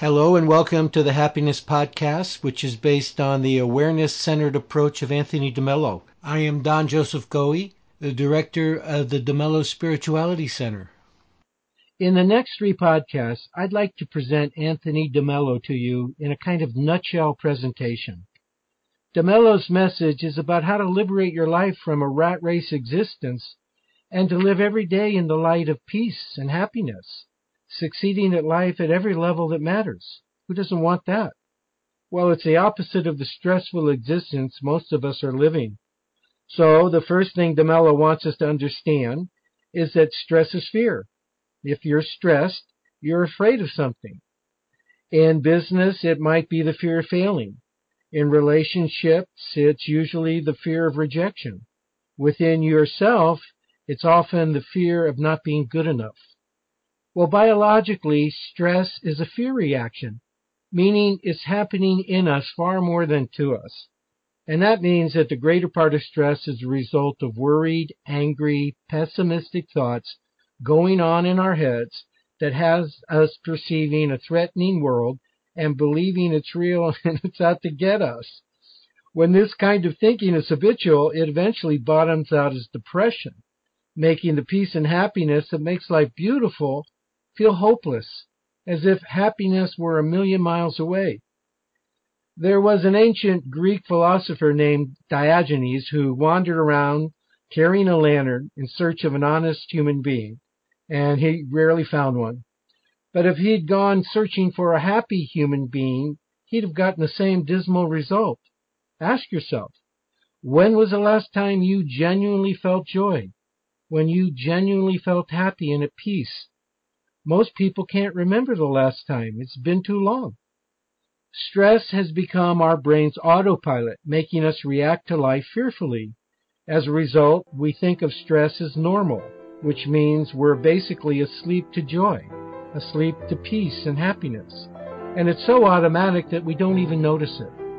Hello and welcome to the Happiness Podcast, which is based on the awareness centered approach of Anthony DeMello. I am Don Joseph Goewey, the director of the DeMello Spirituality Center. In the next three podcasts, I'd like to present Anthony DeMello to you in a kind of nutshell presentation. DeMello's message is about how to liberate your life from a rat race existence and to live every day in the light of peace and happiness succeeding at life at every level that matters. Who doesn't want that? Well, it's the opposite of the stressful existence most of us are living. So, the first thing DeMello wants us to understand is that stress is fear. If you're stressed, you're afraid of something. In business, it might be the fear of failing. In relationships, it's usually the fear of rejection. Within yourself, it's often the fear of not being good enough. Well, biologically, stress is a fear reaction, meaning it's happening in us far more than to us. And that means that the greater part of stress is a result of worried, angry, pessimistic thoughts going on in our heads that has us perceiving a threatening world and believing it's real and it's out to get us. When this kind of thinking is habitual, it eventually bottoms out as depression, making the peace and happiness that makes life beautiful feel hopeless, as if happiness were a million miles away. There was an ancient Greek philosopher named Diogenes who wandered around carrying a lantern in search of an honest human being, and he rarely found one. But if he'd gone searching for a happy human being, he'd have gotten the same dismal result. Ask yourself, when was the last time you genuinely felt joy? When you genuinely felt happy and at peace? Most people can't remember the last time. It's been too long. Stress has become our brain's autopilot, making us react to life fearfully. As a result, we think of stress as normal, which means we're basically asleep to joy, asleep to peace and happiness. And it's so automatic that we don't even notice it.